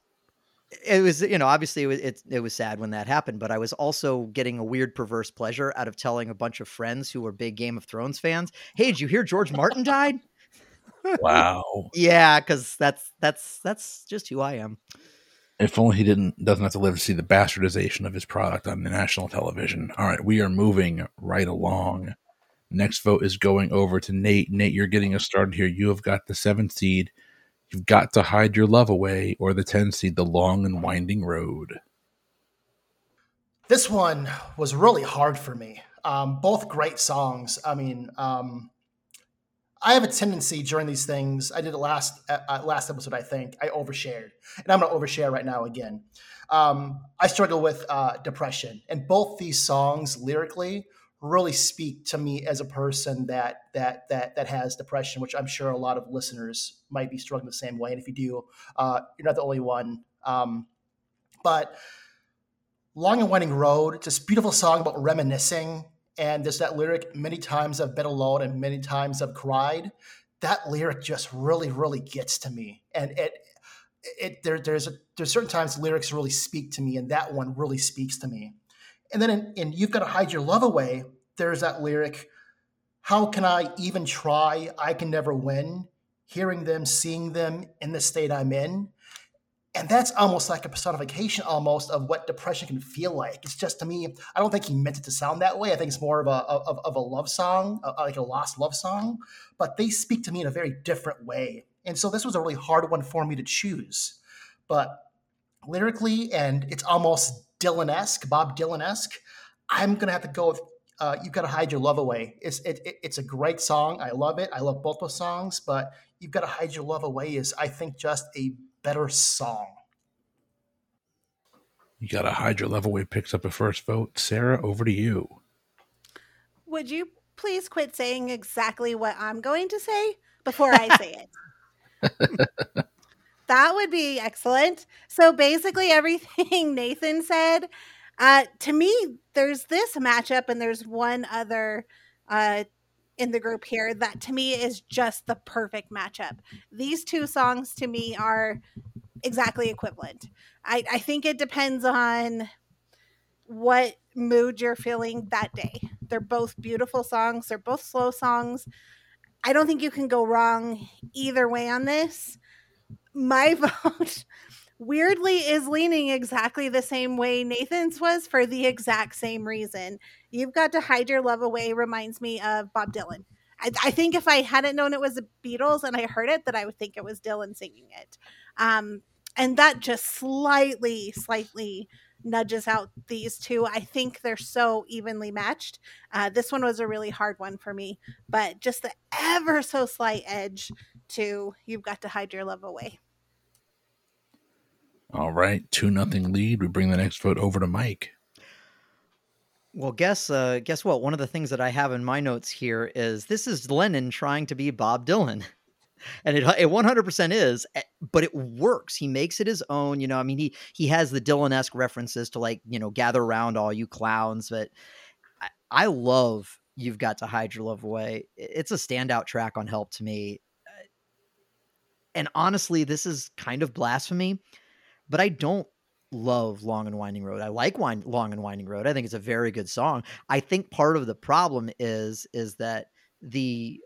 it was you know obviously it was it, it was sad when that happened but i was also getting a weird perverse pleasure out of telling a bunch of friends who were big game of thrones fans hey did you hear george martin died Wow. [LAUGHS] yeah because that's that's that's just who i am If only he didn't doesn't have to live to see the bastardization of his product on the national television. All right, we are moving right along. Next vote is going over to Nate. Nate, you're getting us started here. You have got the seventh seed. You've got to hide your love away, or the ten seed, the long and winding road. This one was really hard for me. Um, both great songs. I mean, um, I have a tendency during these things. I did it last uh, last episode, I think. I overshared, and I'm going to overshare right now again. Um, I struggle with uh, depression, and both these songs lyrically really speak to me as a person that that that that has depression, which I'm sure a lot of listeners might be struggling the same way. And if you do, uh, you're not the only one. Um, but Long and Winding Road, it's this beautiful song about reminiscing. And there's that lyric, many times I've been alone and many times I've cried. That lyric just really, really gets to me. And it, it there, there's a, there's certain times lyrics really speak to me, and that one really speaks to me. And then in, in You've Got to Hide Your Love Away, there's that lyric, How can I even try? I can never win. Hearing them, seeing them in the state I'm in. And that's almost like a personification almost of what depression can feel like. It's just to me i don't think he meant it to sound that way. I think it's more of a of, of a love song like a lost love song. But they speak to me in a very different way. And so this was a really hard one for me to choose. But lyrically and it's almost dylan-esque bob dylan-esque i'm gonna have to go with uh, you've got to hide your love away it's it, it, it's a great song i love it i love both those songs but you've got to hide your love away is i think just a better song. You got to hide your love away. Picks up a first vote. Sarah, over to you. Would you please quit saying exactly what I'm going to say before I say it? [LAUGHS] that would be excellent. So basically, everything [LAUGHS] Nathan said. Uh, to me, there's this matchup, and there's one other uh, in the group here that to me is just the perfect matchup. These two songs to me are exactly equivalent. I, I think it depends on what mood you're feeling that day. They're both beautiful songs, they're both slow songs. I don't think you can go wrong either way on this. My [LAUGHS] vote weirdly is leaning exactly the same way Nathan's was for the exact same reason. You've got to hide your love away reminds me of Bob Dylan. I, I think if I hadn't known it was the Beatles and I heard it, that I would think it was Dylan singing it. Um, and that just slightly, slightly nudges out these two. I think they're so evenly matched. Uh, this one was a really hard one for me, but just the ever so slight edge to You've Got to Hide Your Love Away. All right, two nothing lead. We bring the next vote over to Mike. Well, guess uh, guess what? One of the things that I have in my notes here is this is Lennon trying to be Bob Dylan, [LAUGHS] and it it one hundred percent is, eh, but it works. He makes it his own. You know, I mean, he he has the Dylan esque references to like you know gather around all you clowns, but I, I love you've got to hide your love away. It's a standout track on Help to me, and honestly, this is kind of blasphemy, but I don't love Long and Winding Road. I like Wine, Long and Winding Road. I think it's a very good song. I think part of the problem is is that the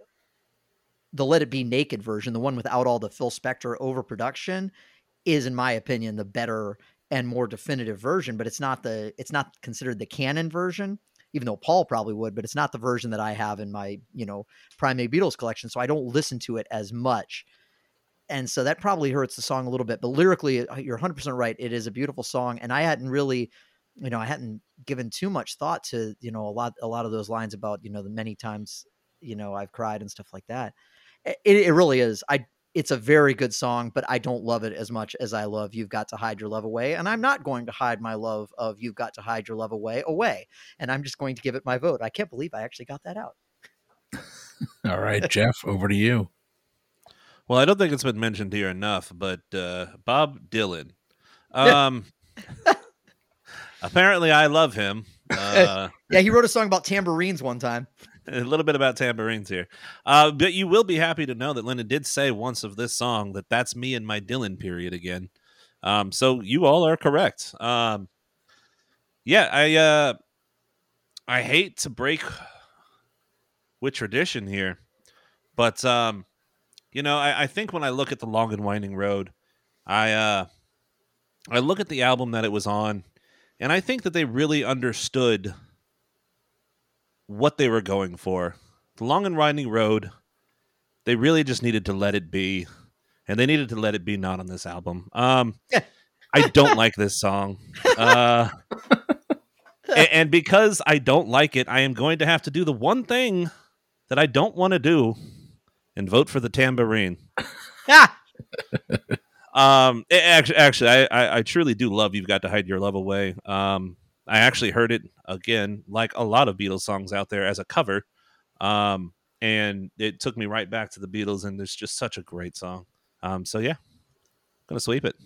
the Let It Be Naked version, the one without all the Phil Spector overproduction, is in my opinion the better and more definitive version, but it's not the it's not considered the canon version. Even though Paul probably would, but it's not the version that I have in my, you know, Primate Beatles collection. So I don't listen to it as much and so that probably hurts the song a little bit but lyrically uh, you're 100% right it is a beautiful song and i hadn't really you know i hadn't given too much thought to you know a lot a lot of those lines about you know the many times you know I've cried and stuff like that. It, it really is. I it's a very good song, but I don't love it as much as I love You've Got to Hide Your Love Away. And I'm not going to hide my love of You've Got to Hide Your Love Away away. And I'm just going to give it my vote. I can't believe I actually got that out. [LAUGHS] All right, Jeff, over to you. Well, I don't think it's been mentioned here enough, but uh, Bob Dylan. Um, apparently, I love him. [LAUGHS] Uh, yeah, he wrote a song about tambourines one time. [LAUGHS] a little bit about tambourines here. Uh, but you will be happy to know that Lennon did say once of this song that that's me in my Dylan period again. Um, so you all are correct. Um, yeah, I uh, I hate to break with tradition here, but um, you know, I, I think when I look at the long and winding road, I uh, I look at the album that it was on, and I think that they really understood what they were going for. The long and winding road, they really just needed to let it be, and they needed to let it be not on this album. Um, [LAUGHS] I don't like this song, uh, [LAUGHS] and, and because I don't like it, I am going to have to do the one thing that I don't want to do, and vote for the tambourine. [LAUGHS] [LAUGHS] um, it, actually, actually, I, I, I truly do love "You've Got to Hide Your Love Away." Um, I actually heard it again, like a lot of Beatles songs out there, as a cover. Um, and it took me right back to the Beatles, and it's just such a great song. Um, so yeah, gonna sweep it.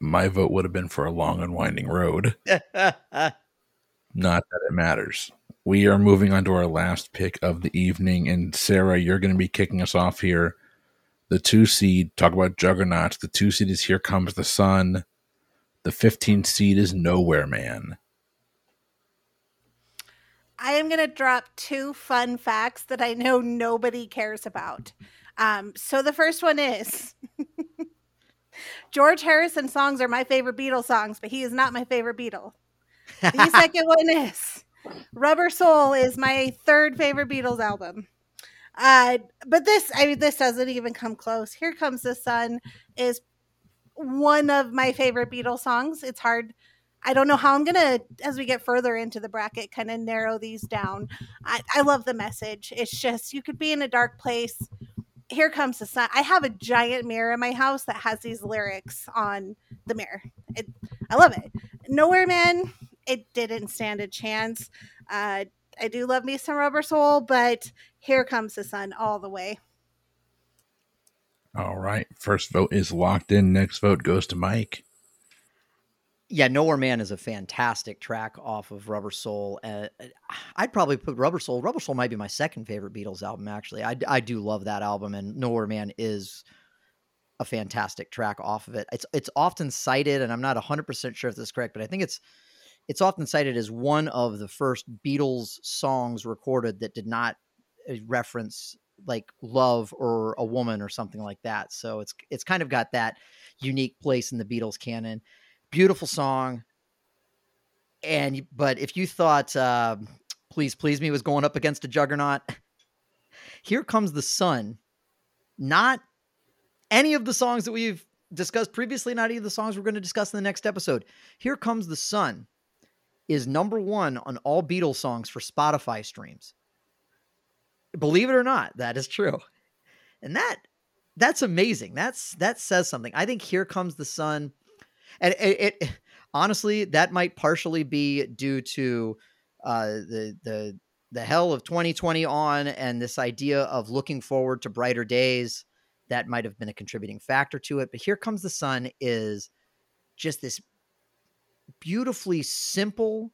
My vote would have been for a long and winding road. [LAUGHS] Not that it matters. We are moving on to our last pick of the evening, and Sarah, you're going to be kicking us off here. The two seed, talk about juggernauts. The two seed is Here Comes the Sun. The 15 seed is Nowhere Man. I am going to drop two fun facts that I know nobody cares about. Um, so the first one is [LAUGHS] George Harrison songs are my favorite Beatles songs, but he is not my favorite Beatle. The second one is Rubber Soul is my third favorite Beatles album. Uh, but this, I mean, this doesn't even come close. Here Comes the Sun is one of my favorite Beatles songs. It's hard. I don't know how I'm gonna, as we get further into the bracket, kind of narrow these down. I, I love the message. It's just you could be in a dark place. Here comes the sun. I have a giant mirror in my house that has these lyrics on the mirror. It, I love it. Nowhere Man. It didn't stand a chance. Uh, I do love me some Rubber Soul, but here comes the sun all the way. All right. First vote is locked in. Next vote goes to Mike. Yeah, Nowhere Man is a fantastic track off of Rubber Soul. Uh, I'd probably put Rubber Soul. Rubber Soul might be my second favorite Beatles album, actually. I, I do love that album, and Nowhere Man is a fantastic track off of it. It's it's often cited, and I'm not 100% sure if this is correct, but I think it's it's often cited as one of the first Beatles songs recorded that did not uh, reference like love or a woman or something like that. So it's it's kind of got that unique place in the Beatles canon. Beautiful song. And but if you thought uh, "Please Please Me" was going up against a juggernaut, [LAUGHS] here comes the sun. Not any of the songs that we've discussed previously. Not any of the songs we're going to discuss in the next episode. Here comes the sun is number one on all Beatles songs for Spotify streams. Believe it or not, that is true. And that that's amazing. That's that says something. I think here comes the sun. And it, it honestly, that might partially be due to uh, the the the hell of 2020 on and this idea of looking forward to brighter days. That might have been a contributing factor to it. But here comes the sun is just this beautifully simple.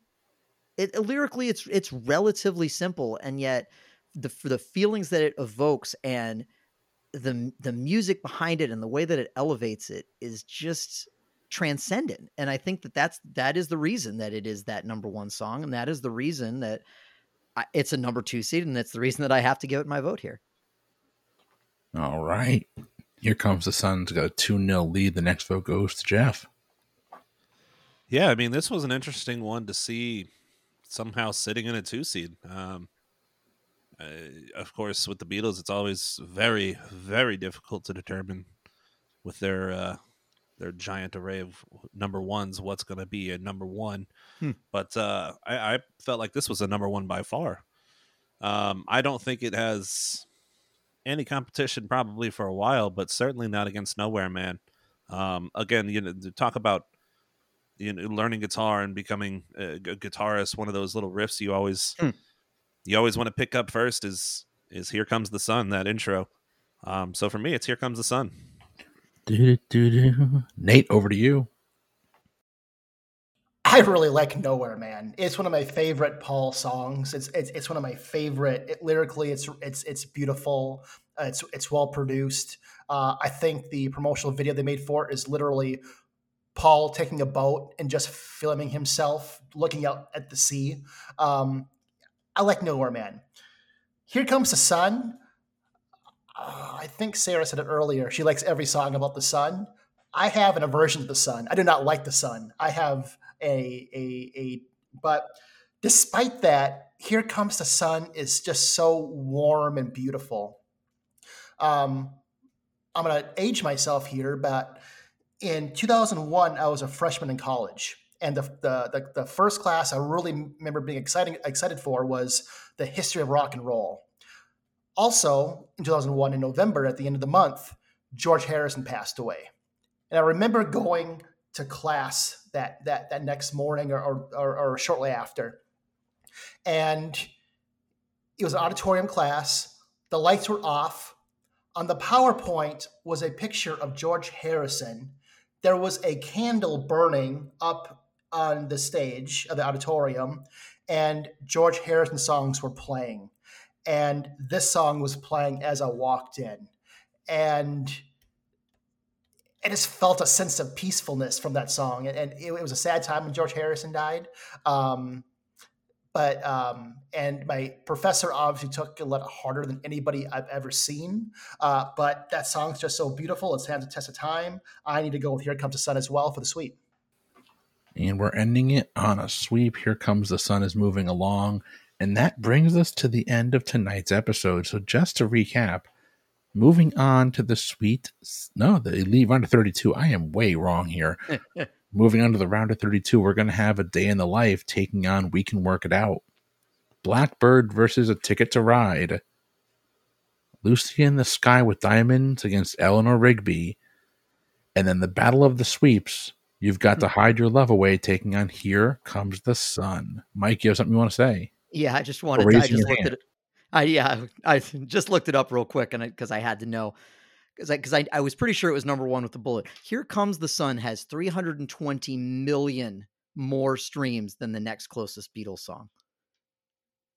It, lyrically, it's it's relatively simple, and yet the for the feelings that it evokes and the the music behind it and the way that it elevates it is just transcendent. And i think that that's that is the reason that it is that number one song and that is the reason that I, it's a number two seed and that's the reason that i have to give it my vote here. All right. Here comes the sun's got a 2-0 lead. The next vote goes to jeff yeah i mean this was an interesting one to see somehow sitting in a two seed um uh, of course, with the Beatles, it's always very, very difficult to determine with their uh, their giant array of number ones what's going to be a number one. Hmm. But uh, I, I, felt like this was a number one by far. Um, I don't think it has any competition probably for a while, but certainly not against Nowhere Man. Um, again, you know, to talk about you know learning guitar and becoming a, a guitarist. One of those little riffs you always Hmm. you always want to pick up first is is "Here Comes the Sun" that intro. Um, so for me, it's "Here Comes the Sun." Do-do-do-do. Nate, over to you. I really like Nowhere Man. It's one of my favorite Paul songs. It's it's, it's one of my favorite. It, lyrically, it's it's it's beautiful. Uh, it's it's well produced. Uh, I think the promotional video they made for it is literally Paul taking a boat and just filming himself looking out at the sea. Um, I like Nowhere Man. Here comes the sun. Uh, I think Sarah said it earlier. She likes every song about the sun. I have an aversion to the sun. I do not like the sun. I have a a a but despite that, here comes the sun is just so warm and beautiful. Um, I'm gonna age myself here, but in 2001, I was a freshman in college, and the the the, the first class I really remember being exciting excited for was the history of rock and roll. Also, in 2001, in November, at the end of the month, George Harrison passed away. And I remember going to class that that that next morning or or, or, or shortly after, and it was an auditorium class. The lights were off. On the PowerPoint was a picture of George Harrison. There was a candle burning up on the stage of the auditorium, and George Harrison songs were playing. And this song was playing as I walked in. And I just felt a sense of peacefulness from that song. And, it, it was a sad time when George Harrison died. Um, but um, and my professor obviously took it a lot harder than anybody I've ever seen. Uh, but that song's just so beautiful; it stands the test of time. I need to go with "Here Comes the Sun" as well for the sweep. And we're ending it on a sweep. Here comes the sun is moving along. And that brings us to the end of tonight's episode. So just to recap, moving on to the sweet no, the elite round of 32. I am way wrong here. [LAUGHS] moving on to the round of 32, we're going to have a day in the life taking on We Can Work It Out. Blackbird versus a Ticket to Ride. Lucy in the Sky with Diamonds against Eleanor Rigby. And then the Battle of the Sweeps. You've got to hide your love away, taking on Here Comes the Sun. Mike, you have something you want to say? Yeah, I just wanted. To, I just looked hand. at it. I yeah, I just looked it up real quick, and because I, had to know, because I because I, I was pretty sure it was number one with the bullet. Here comes the sun has 320 million more streams than the next closest Beatles song.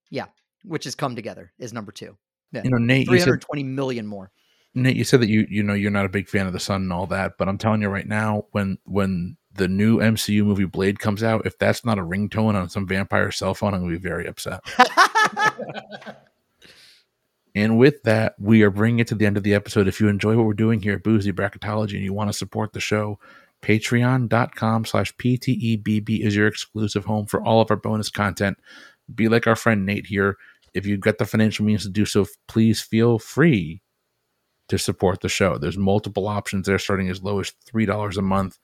Yeah, which has come together is number two. Yeah, You know, Nate, you said 320 million more. Nate, you said that you you know you're not a big fan of the sun and all that, but I'm telling you right now, when when the new MCU movie Blade comes out, if that's not a ringtone on some vampire cell phone, I'm gonna be very upset. [LAUGHS] And with that, we are bringing it to the end of the episode. If you enjoy what we're doing here at Boozy Bracketology and you want to support the show, patreon.com slash PTEBB is your exclusive home for all of our bonus content. Be like our friend Nate here. If you've got the financial means to do so, please feel free to support the show. There's multiple options there, starting as low as $3 a month.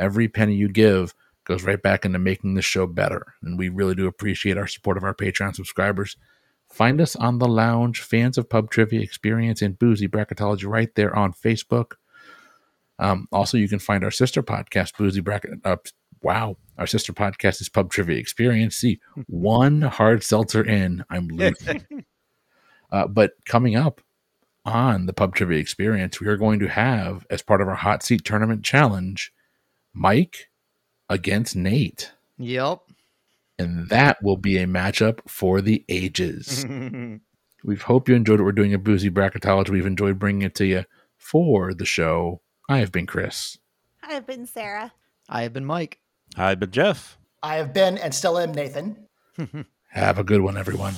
Every penny you give goes right back into making the show better. And we really do appreciate our support of our Patreon subscribers. Find us on the lounge, fans of pub trivia experience and boozy bracketology right there on Facebook. Um, also, you can find our sister podcast, Boozy Bracket. Uh, wow, our sister podcast is Pub Trivia Experience. See, [LAUGHS] one hard seltzer in, I'm losing. [LAUGHS] uh, but coming up on the Pub Trivia Experience, we are going to have, as part of our hot seat tournament challenge, Mike against Nate. Yep. And that will be a matchup for the ages. [LAUGHS] We hope you enjoyed what we're doing at Boozy Bracketology. We've enjoyed bringing it to you for the show. I have been Chris. I've been Sarah. I have been Mike. I have been Jeff. I have been and still am Nathan. [LAUGHS] Have a good one, everyone.